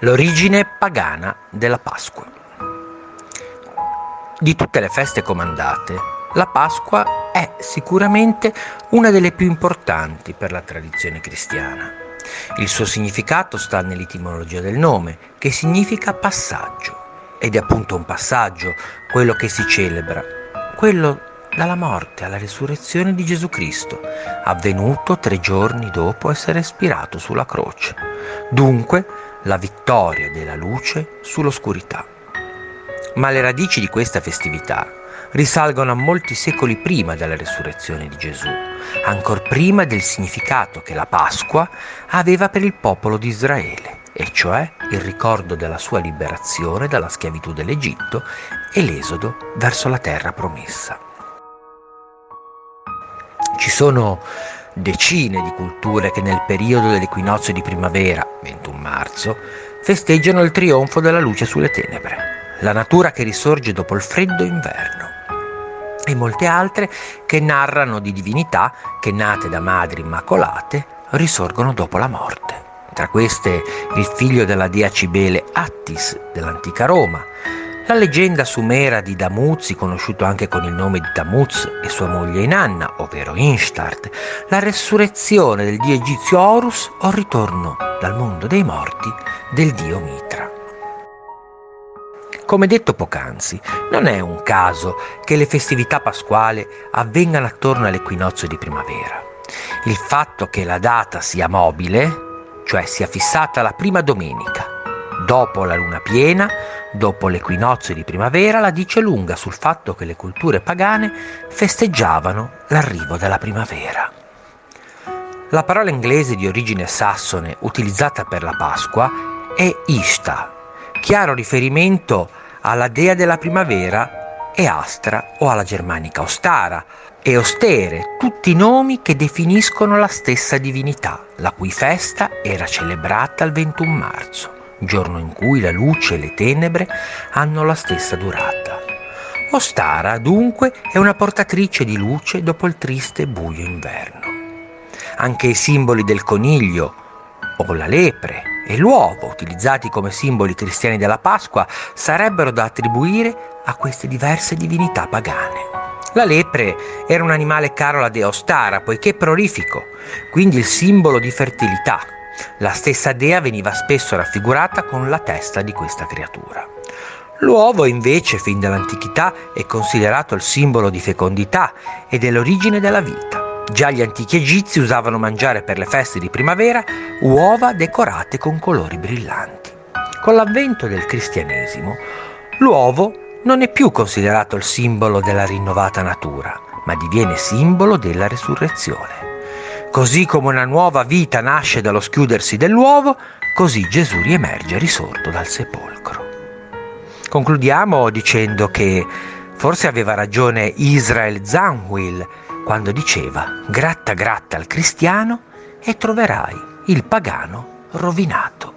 L'origine pagana della Pasqua. Di tutte le feste comandate, la Pasqua è sicuramente una delle più importanti per la tradizione cristiana. Il suo significato sta nell'etimologia del nome, che significa passaggio. Ed è appunto un passaggio quello che si celebra, quello dalla morte alla risurrezione di Gesù Cristo, avvenuto tre giorni dopo essere spirato sulla croce. Dunque, la vittoria della luce sull'oscurità. Ma le radici di questa festività risalgono a molti secoli prima della resurrezione di Gesù, ancor prima del significato che la Pasqua aveva per il popolo di Israele, e cioè il ricordo della sua liberazione dalla schiavitù dell'Egitto e l'esodo verso la terra promessa. Ci sono decine di culture che nel periodo dell'equinozio di primavera, 21 marzo, festeggiano il trionfo della luce sulle tenebre, la natura che risorge dopo il freddo inverno, e molte altre che narrano di divinità che nate da madri immacolate risorgono dopo la morte. Tra queste il figlio della dea Cibele Attis dell'antica Roma, la leggenda sumera di Damuz, conosciuto anche con il nome di Tamuz e sua moglie Inanna, ovvero Inshtart, la resurrezione del dio egizio Horus o il ritorno dal mondo dei morti del dio Mitra. Come detto poc'anzi, non è un caso che le festività pasquali avvengano attorno all'equinozio di primavera. Il fatto che la data sia mobile, cioè sia fissata la prima domenica, dopo la luna piena, dopo l'equinozio di primavera, la dice lunga sul fatto che le culture pagane festeggiavano l'arrivo della primavera. La parola inglese di origine sassone utilizzata per la Pasqua è Ishta, chiaro riferimento alla dea della primavera e Astra o alla germanica Ostara e Ostere, tutti nomi che definiscono la stessa divinità, la cui festa era celebrata il 21 marzo giorno in cui la luce e le tenebre hanno la stessa durata. Ostara, dunque, è una portatrice di luce dopo il triste e buio inverno. Anche i simboli del coniglio, o la lepre, e l'uovo, utilizzati come simboli cristiani della Pasqua, sarebbero da attribuire a queste diverse divinità pagane. La lepre era un animale caro alla dea Ostara, poiché prolifico, quindi il simbolo di fertilità, la stessa dea veniva spesso raffigurata con la testa di questa creatura. L'uovo invece, fin dall'antichità, è considerato il simbolo di fecondità e dell'origine della vita. Già gli antichi egizi usavano mangiare per le feste di primavera uova decorate con colori brillanti. Con l'avvento del cristianesimo, l'uovo non è più considerato il simbolo della rinnovata natura, ma diviene simbolo della resurrezione. Così come una nuova vita nasce dallo schiudersi dell'uovo, così Gesù riemerge risorto dal sepolcro. Concludiamo dicendo che forse aveva ragione Israel Zanwil quando diceva gratta gratta al cristiano e troverai il pagano rovinato.